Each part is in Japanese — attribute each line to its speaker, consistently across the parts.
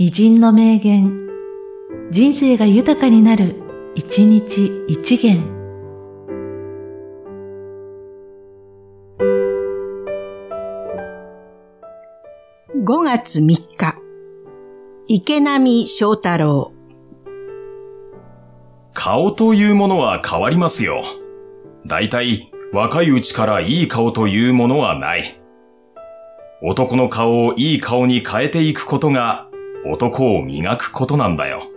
Speaker 1: 偉人の名言、人生が豊かになる、一日一元。
Speaker 2: 5月3日、池波正太郎。
Speaker 3: 顔というものは変わりますよ。だいたい若いうちからいい顔というものはない。男の顔をいい顔に変えていくことが男を磨くことなんだよ。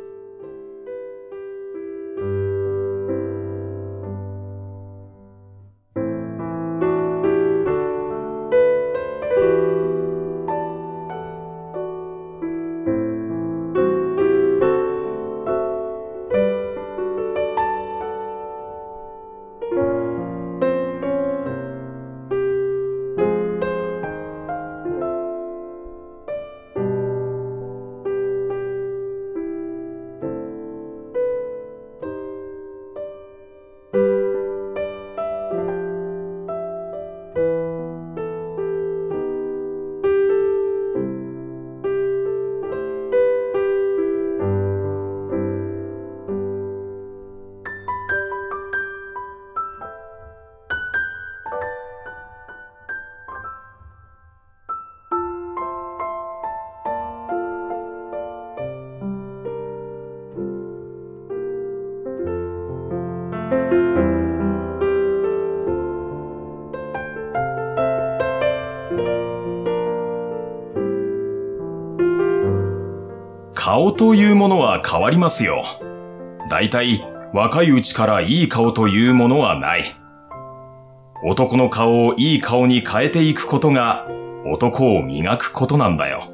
Speaker 3: 顔というものは変わりますよ。大体若いうちからいい顔というものはない。男の顔をいい顔に変えていくことが男を磨くことなんだよ。